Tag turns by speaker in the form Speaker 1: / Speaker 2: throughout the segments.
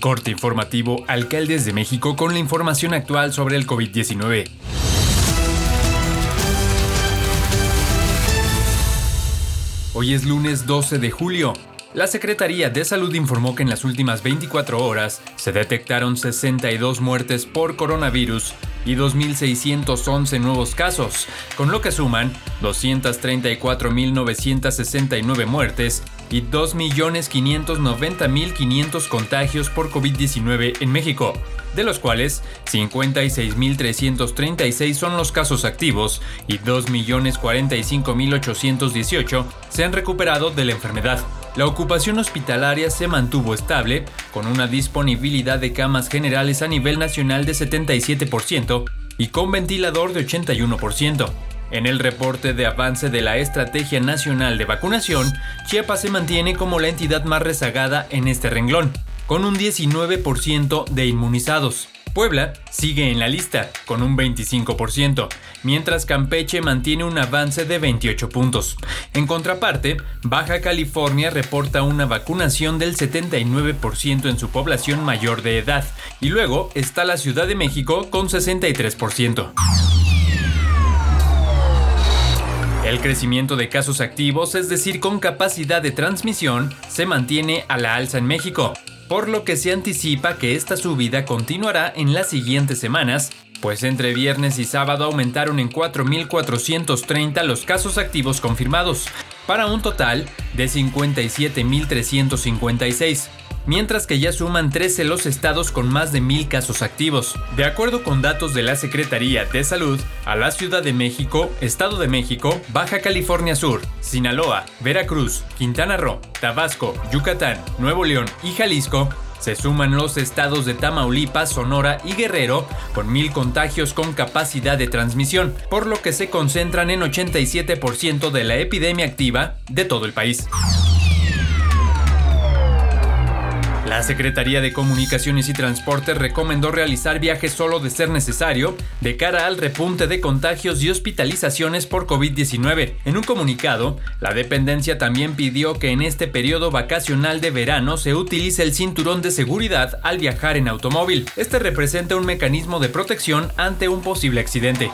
Speaker 1: Corte informativo Alcaldes de México con la información actual sobre el COVID-19. Hoy es lunes 12 de julio. La Secretaría de Salud informó que en las últimas 24 horas se detectaron 62 muertes por coronavirus y 2.611 nuevos casos, con lo que suman 234.969 muertes y 2.590.500 contagios por COVID-19 en México, de los cuales 56.336 son los casos activos y 2.045.818 se han recuperado de la enfermedad. La ocupación hospitalaria se mantuvo estable, con una disponibilidad de camas generales a nivel nacional de 77% y con ventilador de 81%. En el reporte de avance de la Estrategia Nacional de Vacunación, Chiapas se mantiene como la entidad más rezagada en este renglón, con un 19% de inmunizados. Puebla sigue en la lista, con un 25%, mientras Campeche mantiene un avance de 28 puntos. En contraparte, Baja California reporta una vacunación del 79% en su población mayor de edad, y luego está la Ciudad de México con 63%. El crecimiento de casos activos, es decir, con capacidad de transmisión, se mantiene a la alza en México, por lo que se anticipa que esta subida continuará en las siguientes semanas, pues entre viernes y sábado aumentaron en 4.430 los casos activos confirmados, para un total de 57.356 mientras que ya suman 13 los estados con más de mil casos activos. De acuerdo con datos de la Secretaría de Salud, a la Ciudad de México, Estado de México, Baja California Sur, Sinaloa, Veracruz, Quintana Roo, Tabasco, Yucatán, Nuevo León y Jalisco se suman los estados de Tamaulipas, Sonora y Guerrero, con mil contagios con capacidad de transmisión, por lo que se concentran en 87% de la epidemia activa de todo el país. La Secretaría de Comunicaciones y Transportes recomendó realizar viajes solo de ser necesario de cara al repunte de contagios y hospitalizaciones por COVID-19. En un comunicado, la dependencia también pidió que en este periodo vacacional de verano se utilice el cinturón de seguridad al viajar en automóvil. Este representa un mecanismo de protección ante un posible accidente.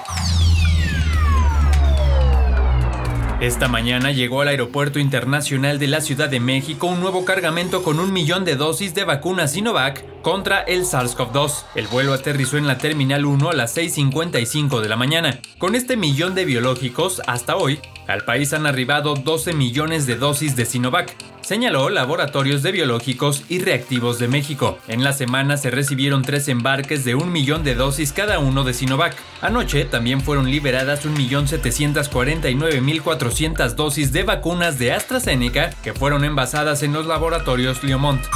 Speaker 1: Esta mañana llegó al Aeropuerto Internacional de la Ciudad de México un nuevo cargamento con un millón de dosis de vacuna Sinovac contra el SARS-CoV-2. El vuelo aterrizó en la Terminal 1 a las 6.55 de la mañana. Con este millón de biológicos, hasta hoy, al país han arribado 12 millones de dosis de Sinovac señaló Laboratorios de Biológicos y Reactivos de México. En la semana se recibieron tres embarques de un millón de dosis cada uno de Sinovac. Anoche también fueron liberadas 1.749.400 dosis de vacunas de AstraZeneca que fueron envasadas en los laboratorios Liomont.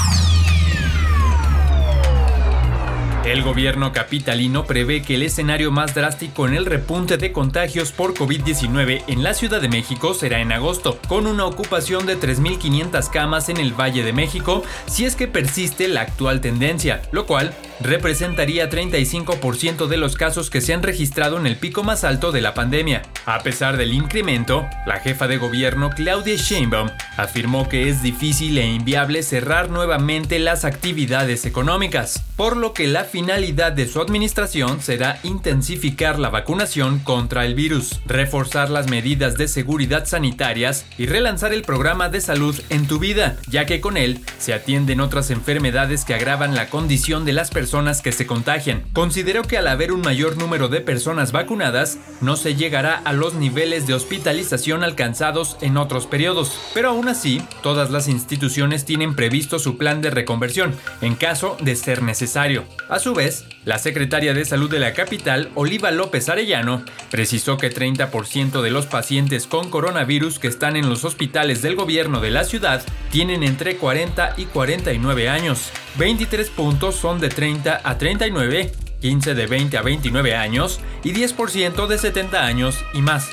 Speaker 1: El gobierno capitalino prevé que el escenario más drástico en el repunte de contagios por COVID-19 en la Ciudad de México será en agosto, con una ocupación de 3.500 camas en el Valle de México si es que persiste la actual tendencia, lo cual representaría 35% de los casos que se han registrado en el pico más alto de la pandemia. A pesar del incremento, la jefa de gobierno Claudia Sheinbaum afirmó que es difícil e inviable cerrar nuevamente las actividades económicas, por lo que la finalidad de su administración será intensificar la vacunación contra el virus, reforzar las medidas de seguridad sanitarias y relanzar el programa de salud en tu vida, ya que con él se atienden otras enfermedades que agravan la condición de las personas que se contagian. Considero que al haber un mayor número de personas vacunadas, no se llegará a los niveles de hospitalización alcanzados en otros periodos, pero aún así, todas las instituciones tienen previsto su plan de reconversión, en caso de ser necesario. A su vez, la secretaria de Salud de la capital, Oliva López Arellano, precisó que 30% de los pacientes con coronavirus que están en los hospitales del gobierno de la ciudad tienen entre 40 y 49 años. 23 puntos son de 30 a 39, 15 de 20 a 29 años y 10% de 70 años y más.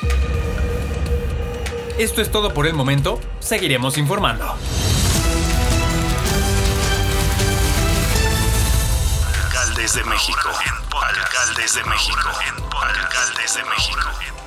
Speaker 1: Esto es todo por el momento, seguiremos informando.
Speaker 2: Alcaldes de México. Alcaldes de México. Alcaldes de México.